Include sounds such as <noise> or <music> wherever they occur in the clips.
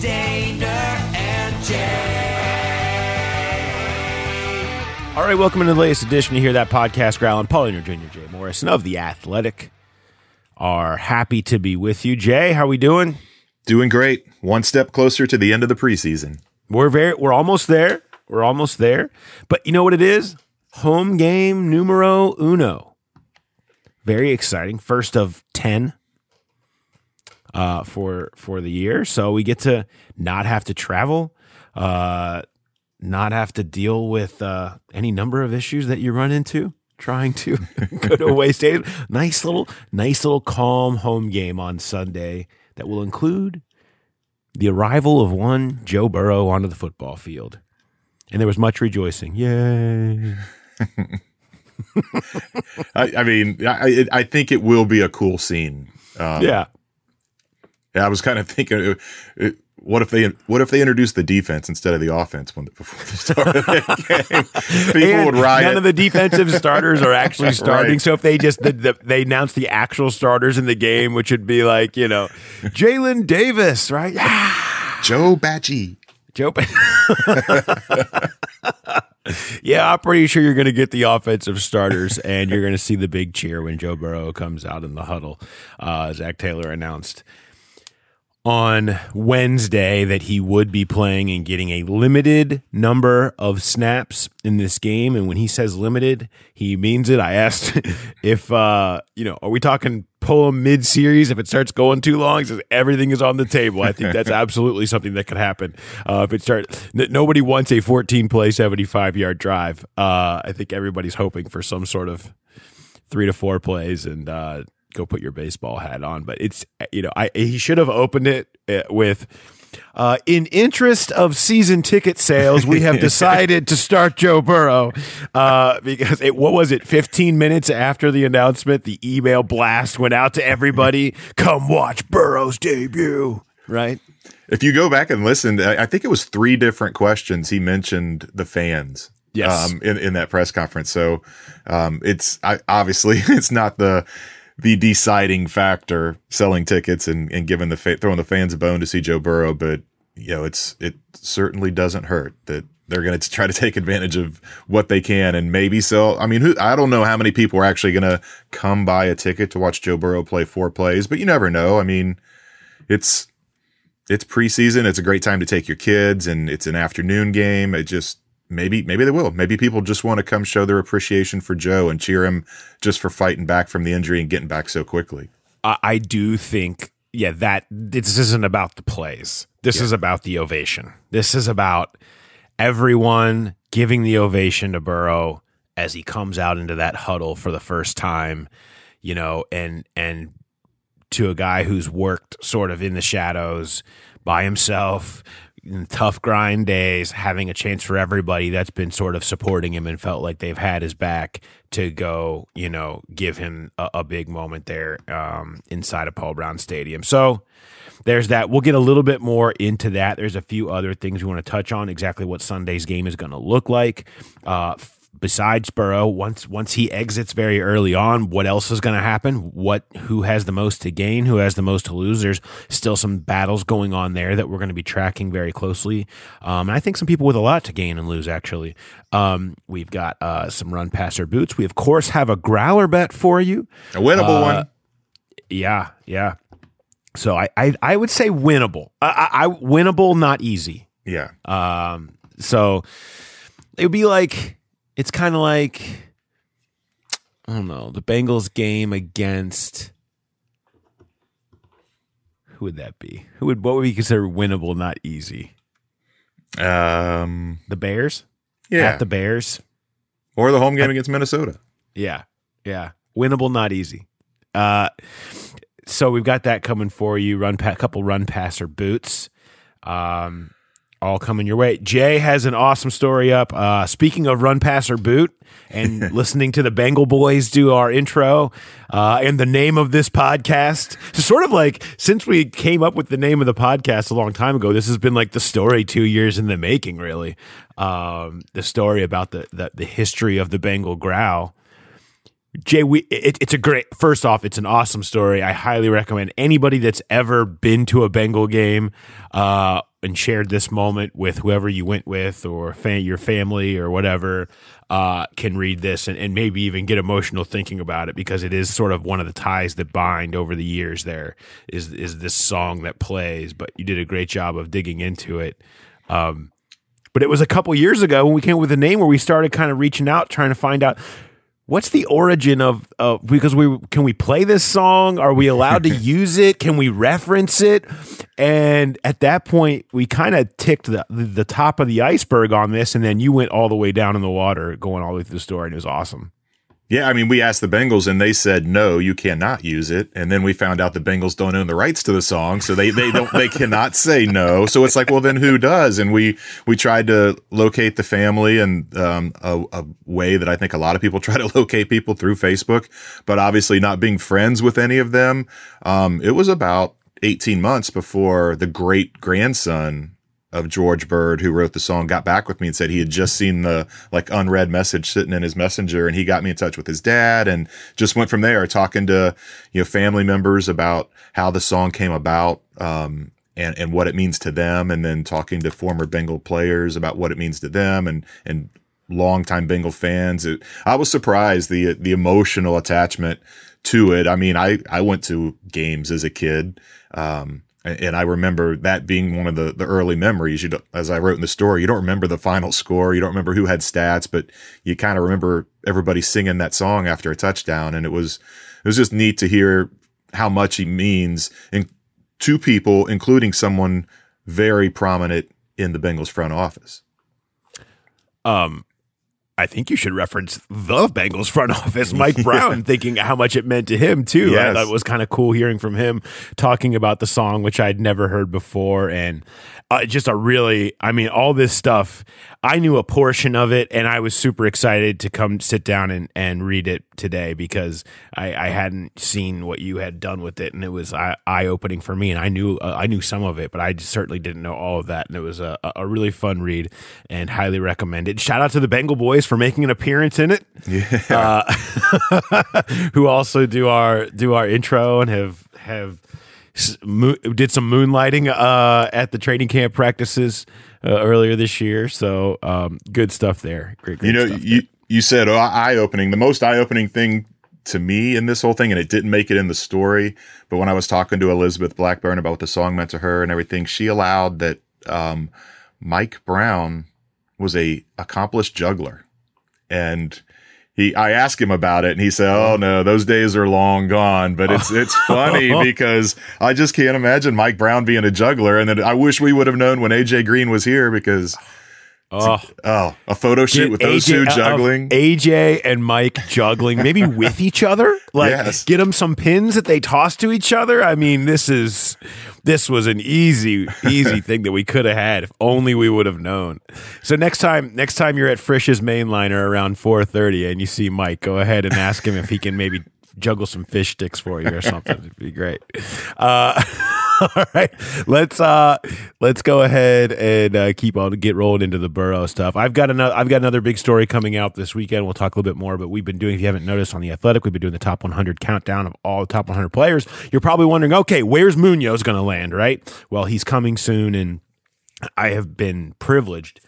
Dehner and Jay. All right, welcome to the latest edition. You hear that podcast growling. Paulino Jr. Jay Morrison of The Athletic are happy to be with you. Jay, how are we doing? Doing great. One step closer to the end of the preseason. We're very we're almost there. We're almost there. But you know what it is? Home game numero uno. Very exciting. First of 10 uh, for for the year. So we get to not have to travel, uh, not have to deal with uh, any number of issues that you run into trying to <laughs> go to away stadium. Nice little, nice little calm home game on Sunday that will include the arrival of one Joe Burrow onto the football field. And there was much rejoicing. Yay. <laughs> I, I mean, I, I think it will be a cool scene. Um, yeah. I was kind of thinking, uh, uh, what if they what if they introduced the defense instead of the offense when before the start of the <laughs> game? People And would riot. None of the defensive starters are actually <laughs> starting. Right. So if they just the, the, they announce the actual starters in the game, which would be like you know, Jalen Davis, right? Yeah, Joe Bachie. Joe. <laughs> yeah, I'm pretty sure you're going to get the offensive starters, and you're going to see the big cheer when Joe Burrow comes out in the huddle. Uh, Zac Taylor announced on Wednesday that he would be playing and getting a limited number of snaps in this game. And when he says limited, he means it. I asked <laughs> if, uh, you know, are we talking pull him mid series if it starts going too long? Says everything is on the table. I think that's <laughs> absolutely something that could happen. Uh, if it starts, n- nobody wants a 14 play, 75 yard drive. Uh, I think everybody's hoping for some sort of three to four plays and, uh, go put your baseball hat on. But it's you know I he should have opened it uh, with. Uh, in interest of season ticket sales, we have <laughs> decided to start Joe Burrow uh, because it, what was it? Fifteen minutes after the announcement, the email blast went out to everybody. Come watch Burrow's debut. Right? If you go back and listen, I I think it was three different questions he mentioned the fans. Yes. Um, in, in that press conference. So, um, it's I, obviously <laughs> it's not the, the deciding factor selling tickets and, and giving the fa- throwing the fans a bone to see Joe Burrow, but you know, it's, it certainly doesn't hurt that they're going to try to take advantage of what they can and maybe sell. I mean, who, I don't know how many people are actually going to come buy a ticket to watch Joe Burrow play four plays, but you never know. I mean, it's, it's preseason. It's a great time to take your kids and it's an afternoon game. It just, maybe, maybe they will. Maybe people just want to come show their appreciation for Joe and cheer him just for fighting back from the injury and getting back so quickly. I, I do think, yeah, that this isn't about the plays. This is about the ovation. This is about everyone giving the ovation to Burrow as he comes out into that huddle for the first time, you know, and and to a guy who's worked sort of in the shadows by himself, tough grind days, having a chance for everybody that's been sort of supporting him and felt like they've had his back to go, you know, give him a, a big moment there um, inside of Paul Brown Stadium. So there's that. We'll get a little bit more into that. There's a few other things we want to touch on. Exactly what Sunday's game is going to look like. Uh, besides Burrow, once once he exits very early on, what else is going to happen? What who has the most to gain? Who has the most to lose? There's still some battles going on there that we're going to be tracking very closely. Um, and I think some people with a lot to gain and lose. Actually, um, we've got uh, some run passer boots. We of course have a growler bet for you. A winnable Uh, one. Yeah, yeah. So I I, I would say winnable. I, I, I winnable, not easy. Yeah. Um, so it would be like it's kind of like I don't know the Bengals game against who would that be? Who would what would we consider winnable, not easy? Um, The Bears yeah. at the Bears. or the home game against Minnesota. Yeah, yeah, winnable, not easy. Uh, so we've got that coming for you. Run pa- couple run passer boots. Um, all coming your way. Jay has an awesome story up. Uh, speaking of run passer boot and <laughs> listening to the Bengal boys do our intro uh, and the name of this podcast. So <laughs> sort of like since we came up with the name of the podcast a long time ago, this has been like the story two years in the making, really. Um, the story about the, the the history of the Bengal growl. Jay, we it, it's a great. First off, it's an awesome story. I highly recommend anybody that's ever been to a Bengal game uh, and shared this moment with whoever you went with or fa- your family or whatever uh, can read this and, and maybe even get emotional thinking about it because it is sort of one of the ties that bind over the years. There is is this song that plays, but you did a great job of digging into it. Um, but it was a couple years ago when we came up with a name where we started kind of reaching out, trying to find out what's the origin of uh, because we can we play this song? Are we allowed to <laughs> use it? Can we reference it? And at that point we kind of ticked the the top of the iceberg on this and then you went all the way down in the water going all the way through the story and it was awesome Yeah, I mean, we asked the Bengals and they said no, you cannot use it. And then we found out the Bengals don't own the rights to the song, so they they don't they cannot say no. So it's like, well, then who does? And we we tried to locate the family and um, a, a way that I think a lot of people <laughs> try to locate people through Facebook, but obviously not being friends with any of them. Um, it was about 18 months before the great grandson of George Bird, who wrote the song, got back with me and said he had just seen the like unread message sitting in his messenger, and he got me in touch with his dad, and just went from there, talking to you know family members about how the song came about, um, and and what it means to them, and then talking to former Bengal players about what it means to them, and and longtime Bengal fans. It, I was surprised the the emotional attachment to it. I mean, I I went to games as a kid. Um, and I remember that being one of the, the early memories. You as I wrote in the story, you don't remember the final score, you don't remember who had stats, but you kind of remember everybody singing that song after a touchdown, and it was it was just neat to hear how much he means in to people, including someone very prominent in the Bengals front office. um I think you should reference the Bengals front <laughs> office, Mike Brown, thinking how much it meant to him too. I thought it was kind of cool hearing from him talking about the song, which I'd never heard before, and uh, just a really, I mean, all this stuff. I knew a portion of it, and I was super excited to come sit down and, and read it today because I, I hadn't seen what you had done with it, and it was eye opening for me. And I knew uh, I knew some of it, but I certainly didn't know all of that. And it was a, a really fun read, and highly recommended. Shout out to the Bengal boys for making an appearance in it <laughs> Yeah. uh, <laughs> who also do our do our intro and have have mo- did some moonlighting uh, at the training camp practices uh, earlier this year. So um, good stuff there. Great, great you know, you you said eye opening. The most eye opening thing to me in this whole thing, and it didn't make it in the story, but when I was talking to Elizabeth Blackburn about what the song meant to her and everything, she allowed that um, Mike Brown was a accomplished juggler, and he I asked him about it, and he said, "Oh no, those days are long gone." But it's it's <laughs> funny because I just can't imagine Mike Brown being a juggler, and then I wish we would have known when AJ Green was here because. Oh, Oh, a photo shoot Get with those AJ two uh, of juggling. AJ and Mike juggling, maybe with each other. Like, Yes. get them some pins that they toss to each other. I mean, this is this was an easy, easy <laughs> thing that we could have had if only we would have known. So next time, next time you're at Frisch's mainliner around four thirty and you see Mike, go ahead and ask him if he can maybe juggle some fish sticks for you or something. It'd be great. Uh, <laughs> <laughs> all right, let's uh let's go ahead and uh, keep on get rolling into the Burrow stuff. I've got another I've got another big story coming out this weekend. We'll talk a little bit more, but we've been doing if you haven't noticed on the Athletic, we've been doing the top 100 countdown of all the top 100 players. You're probably wondering, okay, where's Munoz going to land, right? Well, he's coming soon and I have been privileged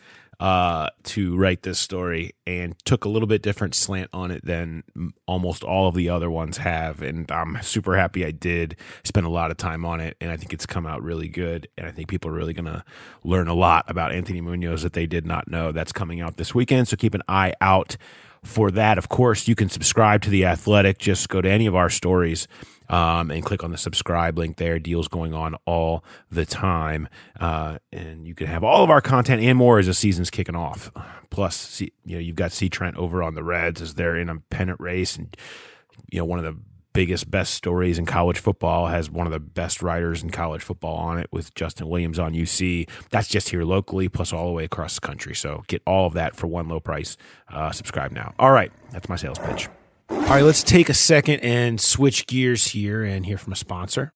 uh, to write this story and took a little bit different slant on it than almost all of the other ones have. And I'm super happy I did spend a lot of time on it. And I think it's come out really good. And I think people are really going to learn a lot about Anthony Munoz that they did not know. That's coming out this weekend. So keep an eye out for that. Of course, you can subscribe to The Athletic. Just go to any of our stories um, and click on the subscribe link there. Deals going on all the time. Uh, and you can have all of our content and more as the season's kicking off. Plus, you know, you've got C Trent over on the Reds as they're in a pennant race. And, you know, one of the biggest, best stories in college football has one of the best writers in college football on it with Justin Williams on UC. That's just here locally, plus all the way across the country. So get all of that for one low price. Uh, subscribe now. All right. That's my sales pitch. All right, let's take a second and switch gears here and hear from a sponsor.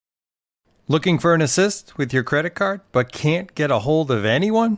Looking for an assist with your credit card but can't get a hold of anyone?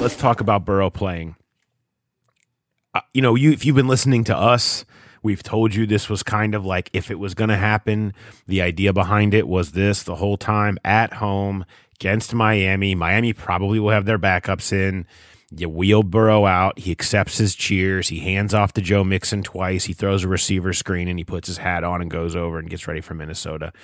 Let's talk about Burrow playing. Uh, you know, you if you've been listening to us, we've told you this was kind of like if it was going to happen. The idea behind it was this the whole time at home against Miami. Miami probably will have their backups in. You wheel Burrow out. He accepts his cheers. He hands off to Joe Mixon twice. He throws a receiver screen and he puts his hat on and goes over and gets ready for Minnesota.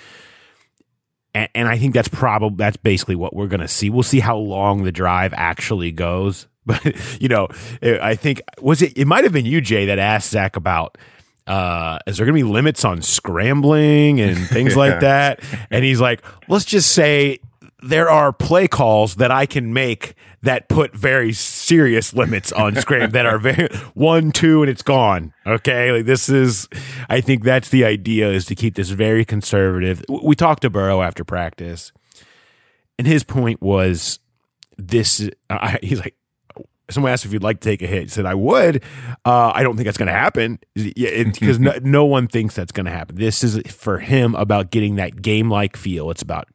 And, and I think that's probably that's basically what we're going to see. We'll see how long the drive actually goes. <laughs> But you know, I think was it. It might have been you, Jay, that asked Zac about. Uh, is there going to be limits on scrambling and things <laughs> like that? And he's like, let's just say there are play calls that I can make that put very serious limits on <laughs> scram that are very one, two, and it's gone. Okay. Like this is, I think that's the idea is to keep this very conservative. We talked to Burrow after practice and his point was this, uh, he's like, someone asked if you'd like to take a hit. He said, I would. Uh, I don't think that's going to happen <laughs> because no, no one thinks that's going to happen. This is for him about getting that game like feel. It's about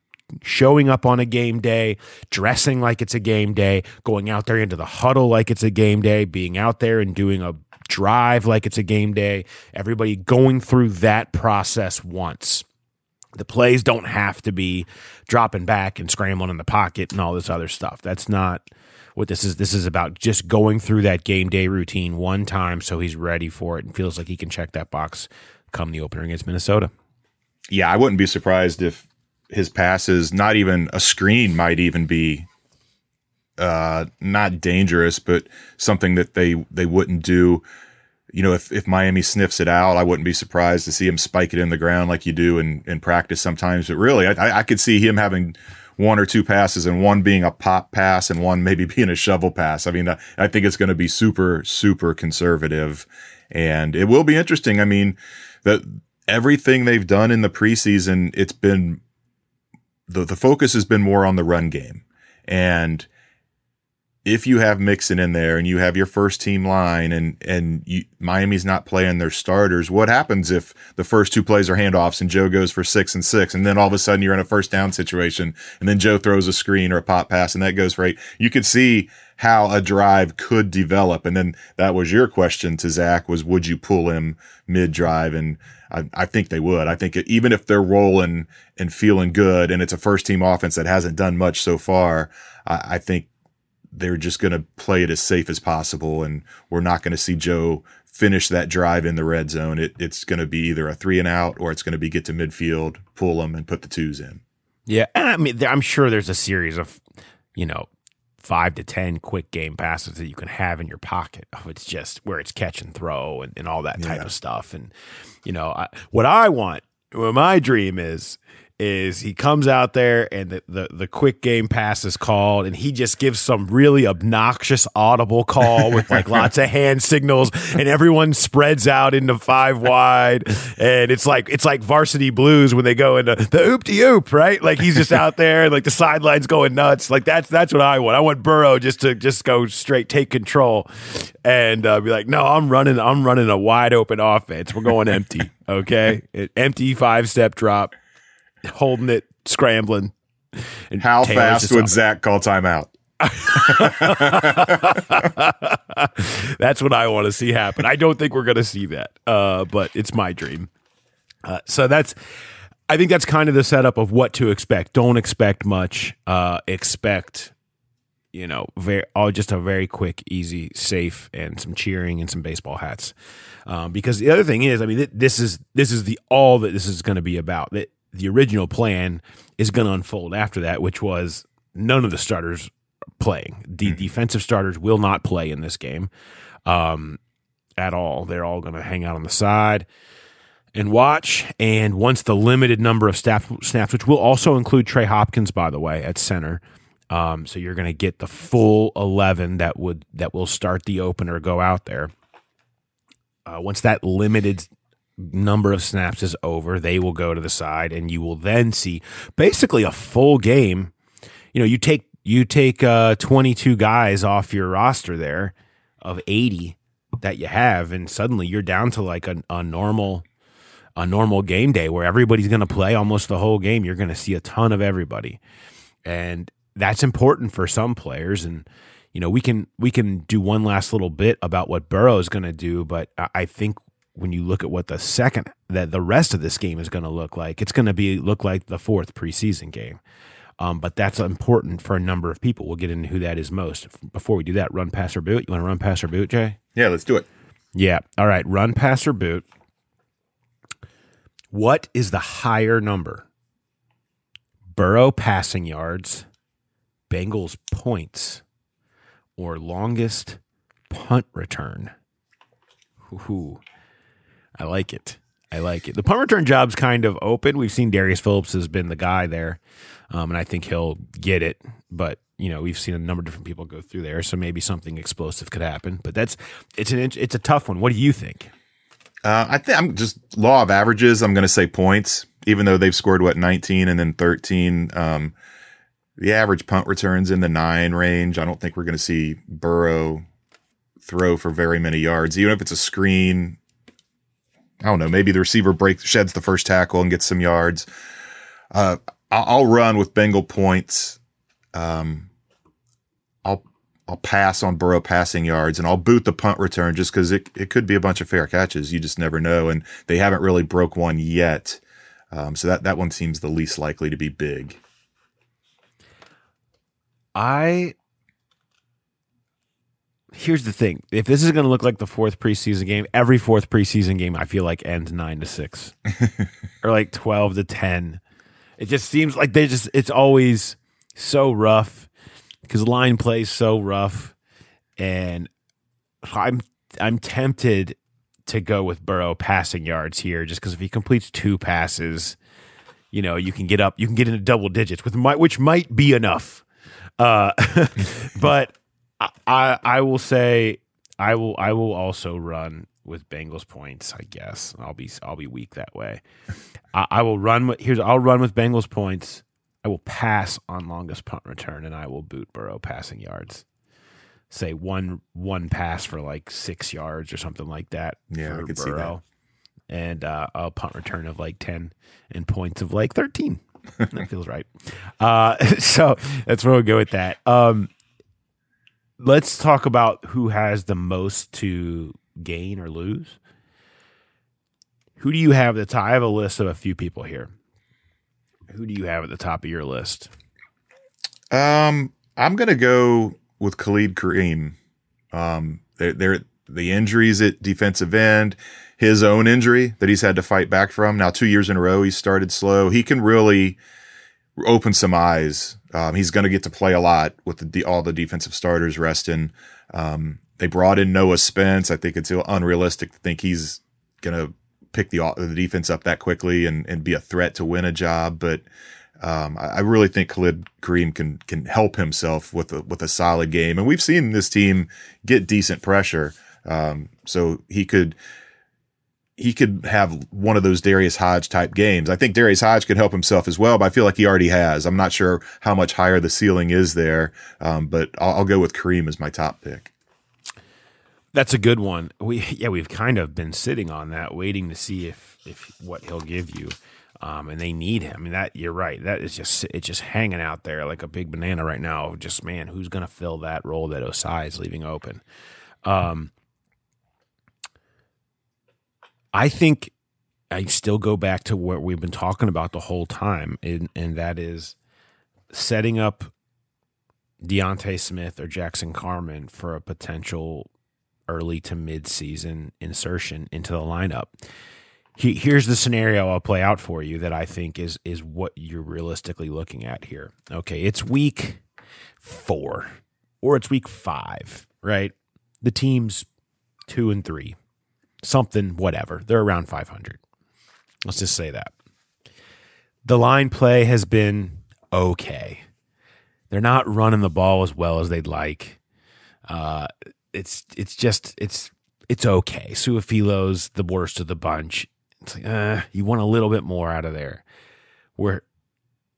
showing up on a game day, dressing like it's a game day, going out there into the huddle like it's a game day, being out there and doing a drive like it's a game day. Everybody going through that process once. The plays don't have to be dropping back and scrambling in the pocket and all this other stuff. That's not what this is. This is about just going through that game day routine one time so he's ready for it and feels like he can check that box come the opener against Minnesota. Yeah, I wouldn't be surprised if his passes, not even a screen, might even be uh, not dangerous, but something that they they wouldn't do. You know, if, if Miami sniffs it out, I wouldn't be surprised to see him spike it in the ground like you do in, in practice sometimes. But really, I, I could see him having one or two passes and one being a pop pass and one maybe <laughs> being a shovel pass. I mean, I, I think it's going to be super, super conservative and it will be interesting. I mean, that everything they've done in the preseason, it's been the, the focus has been more on the run game. And if you have Mixon in there and you have your first team line and and you, Miami's not playing their starters, what happens if the first two plays are handoffs and Joe goes for six and six, and then all of a sudden you're in a first down situation, and then Joe throws a screen or a pop pass and that goes for eight? You could see how a drive could develop, and then that was your question to Zac was would you pull him mid drive and I, I think they would. I think even if they're rolling and feeling good, and it's a first team offense that hasn't done much so far, I, I think they're just going to play it as safe as possible. And we're not going to see Joe finish that drive in the red zone. It, it's going to be either a three and out or it's going to be get to midfield, pull them, and put the twos in. Yeah, I mean, I'm sure there's a series of, you know, five to ten quick game passes that you can have in your pocket. It's just where it's catch and throw and, and all that type Yeah. of stuff. And you know, I, what I want, what my dream is, is he comes out there and the, the the quick game pass is called and he just gives some really obnoxious audible call with like <laughs> lots of hand signals and everyone spreads out into five wide. And it's like it's like varsity blues when they go into the oop de oop right? Like he's just out there and like the sidelines going nuts. Like that's that's what I want. I want Burrow just to just go straight take control and uh, be like no I'm running I'm running a wide open offense. We're going empty. Okay? Empty five step drop holding it, scrambling. And How Taylor's fast would Zac call timeout? <laughs> That's what I want to see happen. I don't think we're going to see that, uh, but it's my dream. Uh, so that's, I think that's kind of the setup of what to expect. Don't expect much. Uh, expect, you know, very, all just a very quick, easy, safe, and some cheering and some baseball hats. Um, because the other thing is, I mean, th- this is this is the all that this is going to be about. That the original plan is going to unfold after that, which was none of the starters playing. The defensive starters will not play in this game um, at all. They're all going to hang out on the side and watch. And once the limited number of staff, snaps, which will also include Trey Hopkins, by the way, at center. Um, so you're going to get the full eleven that would that will start the opener go out there. Uh, once that limited number of snaps is over, they will go to the side, and you will then see basically a full game. You know, you take you take uh, 22 guys off your roster there of 80 that you have, and suddenly you're down to like a, a normal a normal game day where everybody's going to play almost the whole game. You're going to see a ton of everybody, and that's important for some players. And you know, we can we can do one last little bit about what Burrow is going to do, but I- I think when you look at what the second that the rest of this game is going to look like, it's going to be look like the fourth preseason game. Um, but that's important for a number of people. We'll get into who that is most. Before we do that, run pass or boot. You want to run pass or boot, Jay? Yeah, let's do it. Yeah. All right. Run, pass, or boot. What is the higher number? Burrow passing yards, Bengals points, or longest punt return? Ooh, I like it. I like it. The punt return job's kind of open. We've seen Darius Phillips has been the guy there, um, and I think he'll get it. But you know, we've seen a number of different people go through there, so maybe something explosive could happen. But that's it's an it's a tough one. What do you think? Uh, I think I'm just law of averages. I'm going to say points, even though they've scored what 19 and then 13. Um, the average punt returns in the nine range. I don't think we're going to see Burrow throw for very many yards, even if it's a screen. I don't know. Maybe the receiver breaks, sheds the first tackle and gets some yards. Uh, I'll, run with Bengal points. Um, I'll I'll pass on Burrow passing yards and I'll boot the punt return just because it, it could be a bunch of fair catches. You just never know. And they haven't really broke one yet. Um, so that, that one seems the least likely to be big. I here's the thing: if this is going to look like the fourth preseason game, every fourth preseason game I feel like ends nine to six <laughs> or like twelve to ten. It just seems like they just it's always so rough because line plays so rough, and I'm I'm tempted to go with Burrow passing yards here just because if he completes two passes, you know you can get up, you can get into double digits with my, which might be enough. Uh, <laughs> but I, I will say I will I will also run with Bengals points. I guess I'll be I'll be weak that way. <laughs> I, I will run with here's I'll run with Bengals points. I will pass on longest punt return, and I will boot Burrow passing yards. say one one pass for like six yards or something like that. Yeah, for I could see that. And uh, a punt return of like ten and points of like thirteen. <laughs> that feels right. Uh, <laughs> so that's where we'll go with that. Um, let's talk about who has the most to gain or lose. Who do you have at the top? I have a list of a few people here. Who do you have at the top of your list? Um, I'm gonna go with Khalid Kareem. Um, they're, they're the injuries at defensive end, his own injury that he's had to fight back from. Now, two years in a row, he started slow. He can really open some eyes. Um, he's going to get to play a lot with the, all the defensive starters resting. Um, they brought in Noah Spence. I think it's unrealistic to think he's going to pick the the defense up that quickly and, and be a threat to win a job. But um, I, I really think Khalid Kareem can can help himself with a with a solid game, and we've seen this team get decent pressure. Um, so he could he could have one of those Darius Hodge type games. I think Darius Hodge could help himself as well, but I feel like he already has. I'm not sure how much higher the ceiling is there, um, but I'll, I'll go with Kareem as my top pick. That's a good one. We yeah, we've kind of been sitting on that, waiting to see if if what he'll give you. Um, and they need him. I mean, that you're right. That is just it's just hanging out there like a big banana right now. Just man, who's going to fill that role that Ossai is leaving open? Um, I think I still go back to what we've been talking about the whole time, and, and that is setting up D'Ante Smith or Jackson Carman for a potential early to mid season insertion into the lineup. He, here's the scenario I'll play out for you that I think is is what you're realistically looking at here. Okay, it's week four or it's week five, right? The team's two and three, something, whatever. They're around 500. Let's just say that. The line play has been okay. They're not running the ball as well as they'd like. Uh, it's it's just it's it's okay. Su'a-Filo's the worst of the bunch. It's like uh, you want a little bit more out of there. We're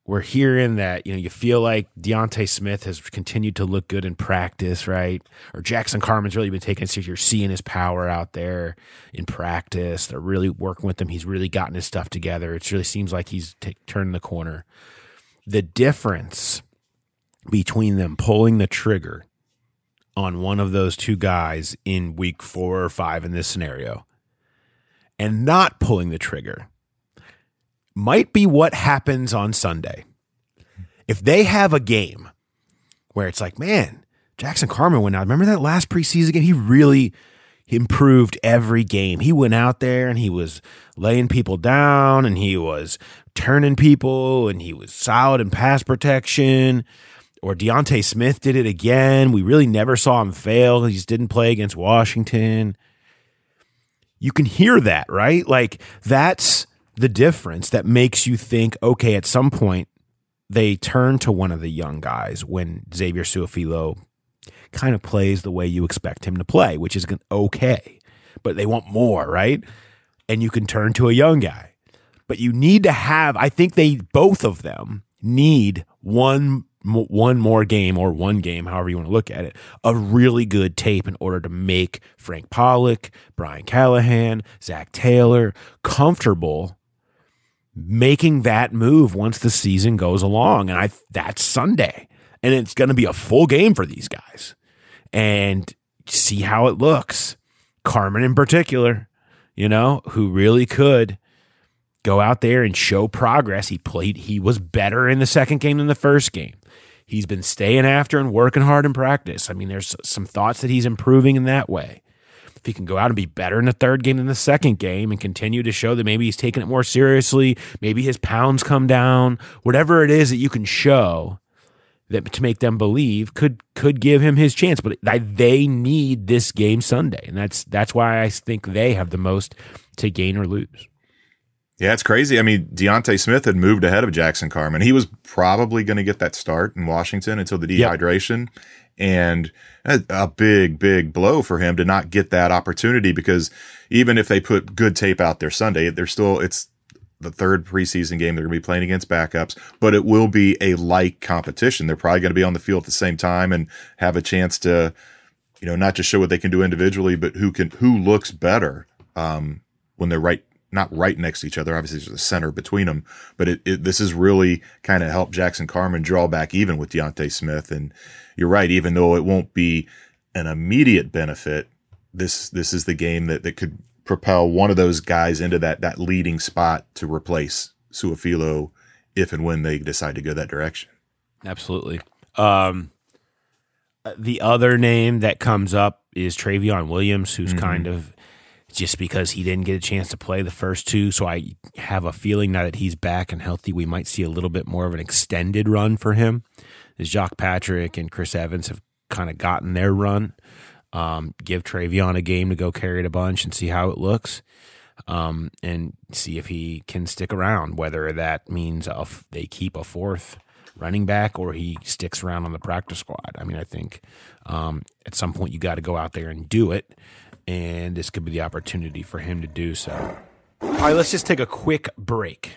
we're hearing that you know you feel like D'Ante Smith has continued to look good in practice, right? Or Jackson Carman's really been taking serious. You're seeing his power out there in practice. They're really working with him. He's really gotten his stuff together. It really seems like he's t- turning the corner. The difference between them pulling the trigger on one of those two guys in week four or five in this scenario and not pulling the trigger might be what happens on Sunday. If they have a game where it's like, man, Jackson Carman went out. Remember that last preseason game? He really improved every game. He went out there and he was laying people down and he was turning people and he was solid in pass protection. Or D'Ante Smith did it again. We really never saw him fail. He just didn't play against Washington. You can hear that, right? Like that's the difference that makes you think, okay, at some point they turn to one of the young guys when Xavier Su'a-Filo kind of plays the way you expect him to play, which is okay, but they want more, right? And you can turn to a young guy. But you need to have, I think they, both of them need one one more game or one game, however you want to look at it, of really good tape in order to make Frank Pollack, Brian Callahan, Zac Taylor comfortable making that move once the season goes along. And I that's Sunday. And it's going to be a full game for these guys. And see how it looks. Carman in particular, you know, who really could go out there and show progress. He played, he was better in the second game than the first game. He's been staying after and working hard in practice. I mean, there's some thoughts that he's improving in that way. If he can go out and be better in the third game than the second game and continue to show that maybe he's taking it more seriously, maybe his pounds come down, whatever it is that you can show that to make them believe could could give him his chance. But they need this game Sunday, and that's that's why I think they have the most to gain or lose. Yeah, it's crazy. I mean, D'Ante Smith had moved ahead of Jackson Carman. He was probably going to get that start in Washington until the dehydration. Yep. And a, big, big blow for him to not get that opportunity because even if they put good tape out there Sunday, they're still, it's the third preseason game. They're going to be playing against backups, but it will be a like competition. They're probably going to be on the field at the same time and have a chance to you know, not just show what they can do individually, but who can who looks better um, when they're right not right next to each other. Obviously, there's a center between them, but it, it this has really kind of helped Jackson Carman draw back even with D'Ante Smith. And you're right, even though it won't be an immediate benefit, this this is the game that that could propel one of those guys into that that leading spot to replace Su'a-Filo if and when they decide to go that direction. Absolutely. Um, the other name that comes up is Trayveon Williams, who's kind of just because he didn't get a chance to play the first two. So I have a feeling now that he's back and healthy, we might see a little bit more of an extended run for him. Jacques Patrick and Chris Evans have kind of gotten their run. Um, give Trayveon a game to go carry it a bunch and see how it looks. Um, and see if he can stick around, whether that means they keep a fourth running back or he sticks around on the practice squad. I mean, I think um, at some point you got to go out there and do it, and this could be the opportunity for him to do so. All right, let's just take a quick break.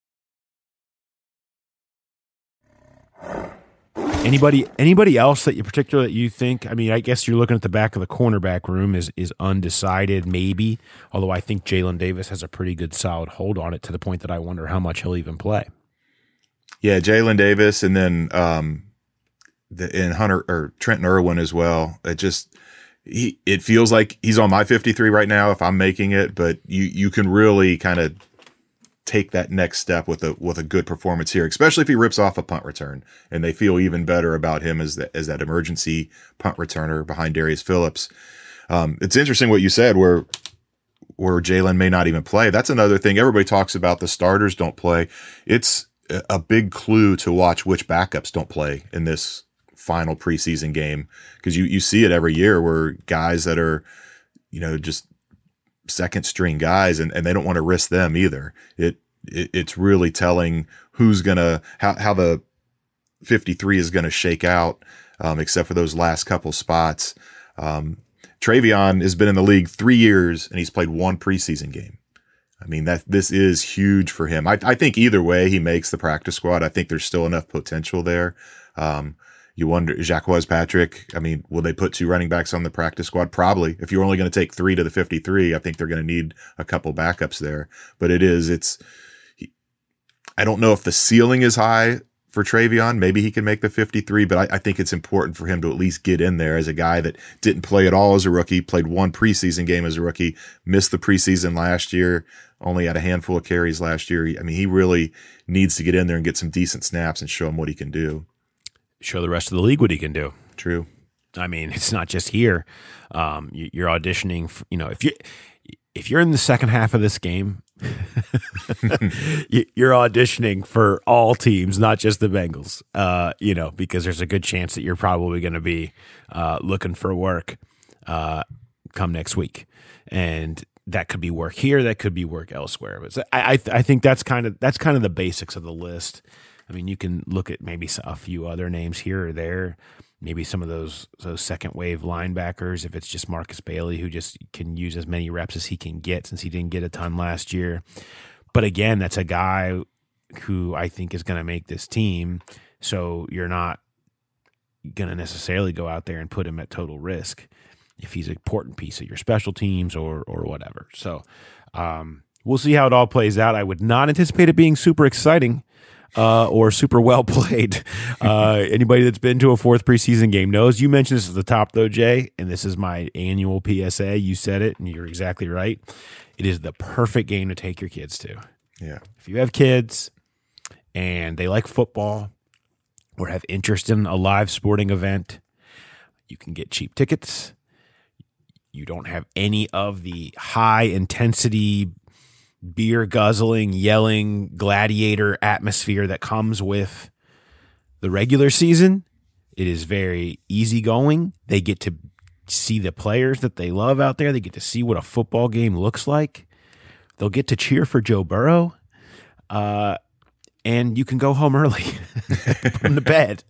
Anybody anybody else that you particular that you think? I mean, I guess you're looking at the back of the cornerback room is is undecided, maybe. Although I think Jalen Davis has a pretty good solid hold on it to the point that I wonder how much he'll even play. Yeah, Jalen Davis, and then um, the and Hunter or Trenton Irwin as well. It just he it feels like he's on my 53 right now if I'm making it, but you you can really kind of take that next step with a with a good performance here, especially if he rips off a punt return and they feel even better about him as the, as that emergency punt returner behind Darius Phillips. Um, it's interesting what you said where where Jalen may not even play. That's another thing. Everybody talks about the starters don't play. It's a- big clue to watch which backups don't play in this final preseason game because you you see it every year where guys that are you know just second string guys and, and they don't want to risk them either. It, it it's really telling who's gonna how how the 53 is gonna shake out, um, except for those last couple spots. Um, Trayveon has been in the league three years and he's played one preseason game. I mean that this is huge for him. I, I think either way he makes the practice squad. I think there's still enough potential there. Um, you wonder, Jacques Patrick. I mean, will they put two running backs on the practice squad? Probably. If you're only going to take three to the 53, I think they're going to need a couple backups there. But it is, it's, he, I don't know if the ceiling is high for Trayveon. Maybe he can make the 53, but I, I think it's important for him to at least get in there as a guy that didn't play at all as a rookie, played one preseason game as a rookie, missed the preseason last year, only had a handful of carries last year. I mean, he really needs to get in there and get some decent snaps and show him what he can do. Show the rest of the league what he can do. True. I mean, it's not just here. Um, you, you're auditioning. For, you know, if you if you're in the second half of this game, <laughs> you- you're auditioning for all teams, not just the Bengals. Uh, you know, because there's a good chance that you're probably going to be uh, looking for work uh, come next week, and that could be work here, that could be work elsewhere. But so I, I, I think that's kind of that's kind of the basics of the list. I mean, you can look at maybe a few other names here or there. Maybe some of those those second wave linebackers, if it's just Markus Bailey, who just can use as many reps as he can get since he didn't get a ton last year. But again, that's a guy who I think is going to make this team. So you're not going to necessarily go out there and put him at total risk if he's an important piece of your special teams or or whatever. So um, we'll see how it all plays out. I would not anticipate it being super exciting uh, or super well <laughs> played. Uh, anybody that's been to a fourth preseason game knows. You mentioned this at the top though, Jay, and this is my annual PSA. You said it, and you're exactly right. It is the perfect game to take your kids to. Yeah. If you have kids and they like football or have interest in a live sporting event, you can get cheap tickets. You don't have any of the high intensity beer guzzling, yelling gladiator atmosphere that comes with the regular season. It is very easygoing. They get to see the players that they love out there. They get to see what a football game looks like. They'll get to cheer for Joe Burrow. Uh, and you can go home early <laughs> from the bed.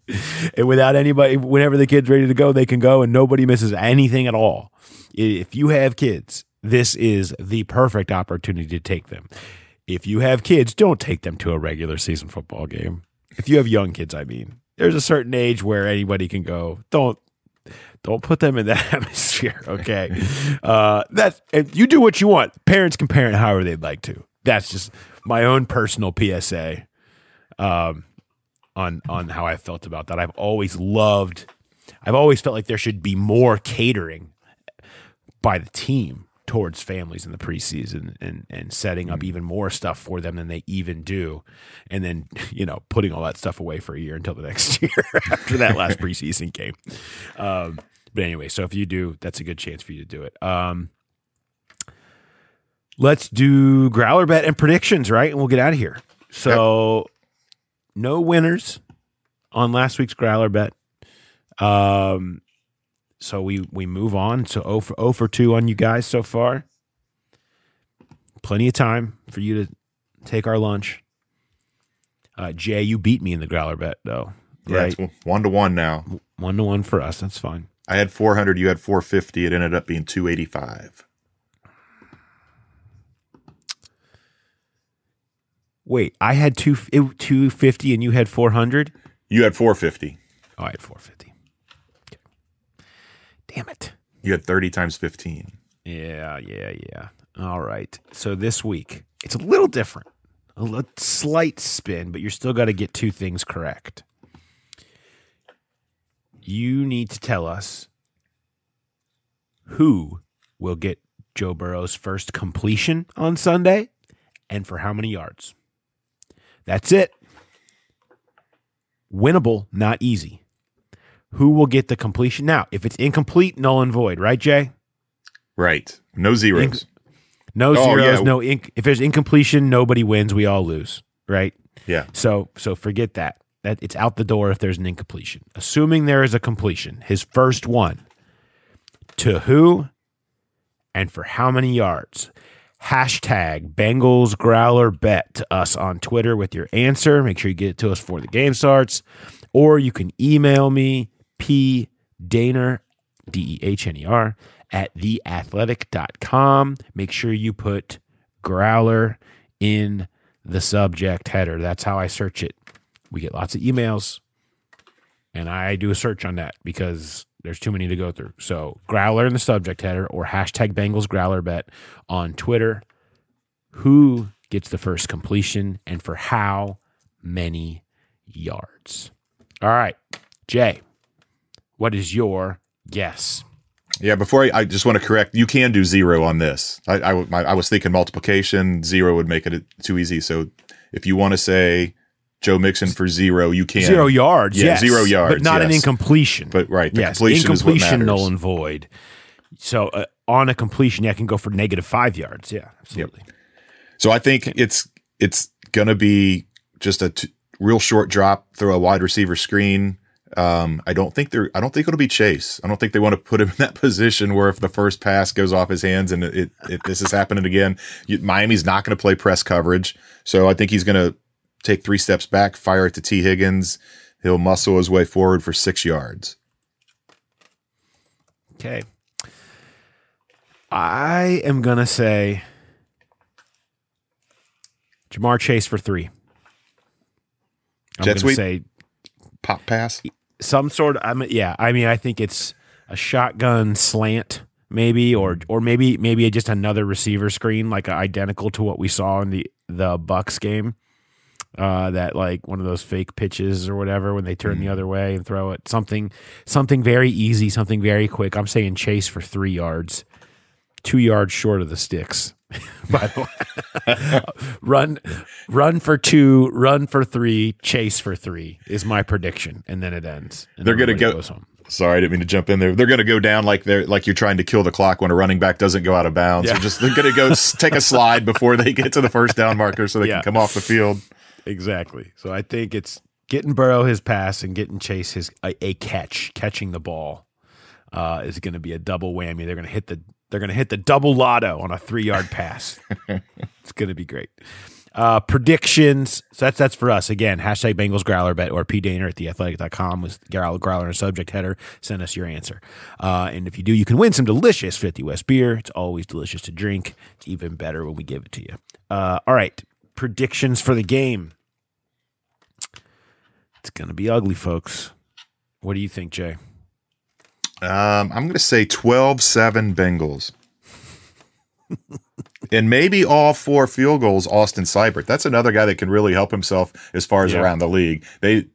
And without anybody, whenever the kid's ready to go, they can go and nobody misses anything at all. If you have kids, this is the perfect opportunity to take them. If you have kids, don't take them to a regular season football game. If you have young kids, I mean, there's a certain age where anybody can go. Don't don't put them in that <laughs> atmosphere. Okay, <laughs> uh, that's and you do what you want. Parents can parent however they'd like to. That's just my own personal PSA um, on on how I felt about that. I've always loved. I've always felt like there should be more catering by the team towards families in the preseason and and setting up even more stuff for them than they even do and then <laughs> you know putting all that stuff away for a year until the <laughs> next year after that last preseason game. Um, but anyway so if you do that's a good chance for you to do it. Um, let's do growler bet and predictions right? And we'll get out of here. So no winners on last week's growler bet. Um so we we move on. So 0 for 0 for 2 on you guys so far. Plenty of time for you to take our lunch. Uh, Jay, you beat me in the growler bet though. Yeah, Right, it's one to one now. one to one for us. That's fine. I had 400, you had 450. It ended up being 285. Wait, I had two two fifty and you had four hundred. You had 450. Oh, I had four fifty. Damn it. You had 30 times 15. Yeah, yeah, yeah. All right. So this week, it's a little different. A li- slight spin, but you're still got to get two things correct. You need to tell us who will get Joe Burrow's first completion on Sunday and for how many yards. That's it. Winnable, not easy. Who will get the completion? Now, if it's incomplete, null and void, right, Jay? Right. No zeros. No Oh, zeros, yeah. no inc- if there's incompletion, nobody wins, we all lose, right? yeah. So so forget that. That it's out the door if there's an incompletion. Assuming there is a completion, his first one. To who and for how many yards? Hashtag Bengals Growler Bet to us on Twitter with your answer. Make sure you get it to us before the game starts. Or you can email me, P Dehner, D E H N E R, at theathletic.com. Make sure you put growler in the subject header. That's how I search it. We get lots of emails, and I do a search on that because there's too many to go through. So growler in the subject header or hashtag Bengals growler bet on Twitter. Who gets the first completion and for how many yards? All right, Jay, what is your guess? Yeah, before I, I just want to correct, you can do zero on this. I, I, my- I was thinking multiplication, zero would make it too easy. So if you want to say Joe Mixon for zero, you can. Zero yards, Yeah, yes. zero yards, but not an yes. incompletion. But right, the yes, completion incompletion, null and void. So uh, on a completion, yeah, I can go for negative five yards. Yeah, absolutely. So I think it's it's gonna be just a t- real short drop, throw a wide receiver screen. Um, I don't think they're. I don't think it'll be Chase. I don't think they want to put him <laughs> in that position where if the first pass goes off his hands and it, it this is happening again, you, Miami's not going to play press coverage. So I think he's going to take three steps back, fire it to Tee Higgins. He'll muscle his way forward for six yards. Okay. I am gonna say Ja'Marr Chase for three. I'm Jet gonna say Pop pass. Some sort of. I'm yeah. I mean, I think it's a shotgun slant, maybe, or or maybe maybe just another receiver screen, like identical to what we saw in the the Bucs game. Uh, that like one of those fake pitches or whatever when they turn the other way and throw it. Something something very easy, something very quick. I'm saying Chase for three yards, two yards short of the sticks. <laughs> By the way, run run for two, run for three, chase for three is my prediction, and then it ends. They're gonna go- goes home. Sorry, I didn't mean to jump in there. They're going to go down like they're like you're trying to kill the clock when a running back doesn't go out of bounds. Yeah. They're just they're going to go take a slide before they get to the first down marker so they Yeah. can come off the field. Exactly. So I think it's getting Burrow his pass and getting Chase his a, a catch, catching the ball. uh, is going to be a double whammy. They're going to hit the they're going to hit the double lotto on a three yard <laughs> pass. it's going to be great. Uh, predictions. So that's that's for us. Again, hashtag Bengals Growler Bet or P Dehner at theathletic.com with Growler, Growler and subject header. Send us your answer. Uh, and if you do, you can win some delicious 50 West beer. It's always delicious to drink. It's even better when we give it to you. Uh, all right. Predictions for the game. It's going to be ugly, folks. What do you think, Jay? Um, I'm going to say 12 7 Bengals. <laughs> and maybe all four field goals, Austin Seibert. That's another guy that can really help himself as far as Yeah. around the league. They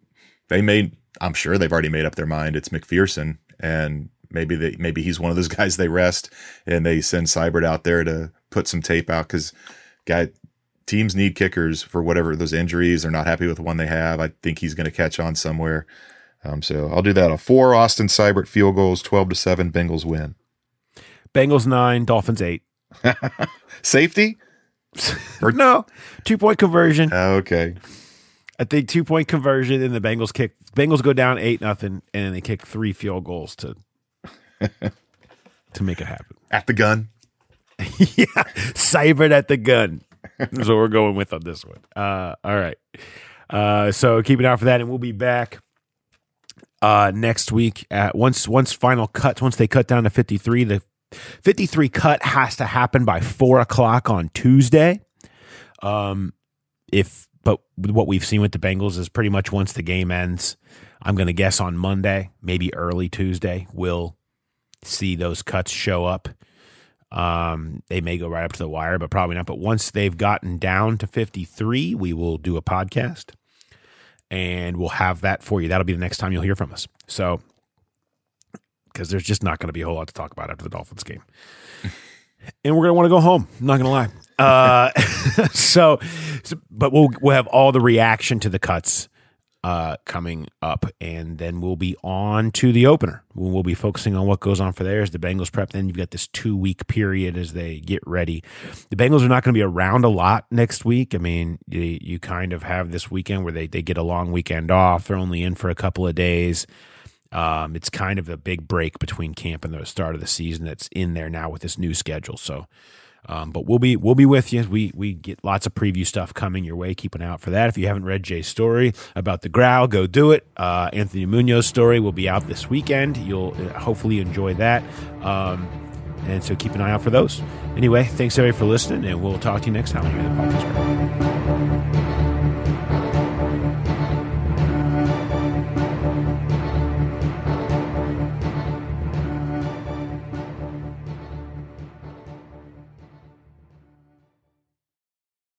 they made I'm sure they've already made up their mind. It's McPherson and maybe they maybe he's one of those <laughs> guys they rest and they send Seibert out there to put some tape out because guy teams need kickers for whatever those injuries. They're not happy with the one they have. I think he's going to catch on somewhere. Um, so I'll do that. A four Austin Seibert field goals, twelve to seven. Bengals win. Bengals nine, Dolphins eight. <laughs> Safety? <laughs> Or no, two point conversion. Okay. I think two point conversion, and the Bengals kick. Bengals go down eight nothing, and then they kick three field goals to to make it happen. At the gun. <laughs> yeah, Seibert at the gun. That's what we're going with on this one. Uh, all right. Uh, so keep an eye out for that, and we'll be back uh, next week. At once once final cuts, once they cut down to fifty three, the fifty three cut has to happen by four o'clock on Tuesday. Um, if but what we've seen with the Bengals is pretty much once the game ends, I'm going to guess on Monday, maybe early Tuesday, we'll see those cuts show up. Um, they may go right up to the wire, but probably not. But once they've gotten down to 53, we will do a podcast and we'll have that for you. That'll be the next time you'll hear from us. So, because there's just not going to be a whole lot to talk about after the Dolphins game. <laughs> and we're going to want to go home. I'm not going to lie. Uh, <laughs> so, so, but we'll, we'll have all the reaction to the cuts uh, coming up, and then we'll be on to the opener. We'll, be focusing on what goes on for there as the Bengals prep. Then you've got this two week period as they get ready. The Bengals are not going to be around a lot next week. I mean, you, you kind of have this weekend where they, they get a long weekend off. They're only in for a couple of days. Um, it's kind of a big break between camp and the start of the season that's in there now with this new schedule. So, um, but we'll be we'll be with you. We we get lots of preview stuff coming your way. Keep an eye out for that. If you haven't read Jay's story about the growl, go do it. Uh, Anthony Munoz's story will be out this weekend. You'll uh, hopefully enjoy that. Um, and so keep an eye out for those. Anyway, thanks everybody for listening, and we'll talk to you next time on the podcast.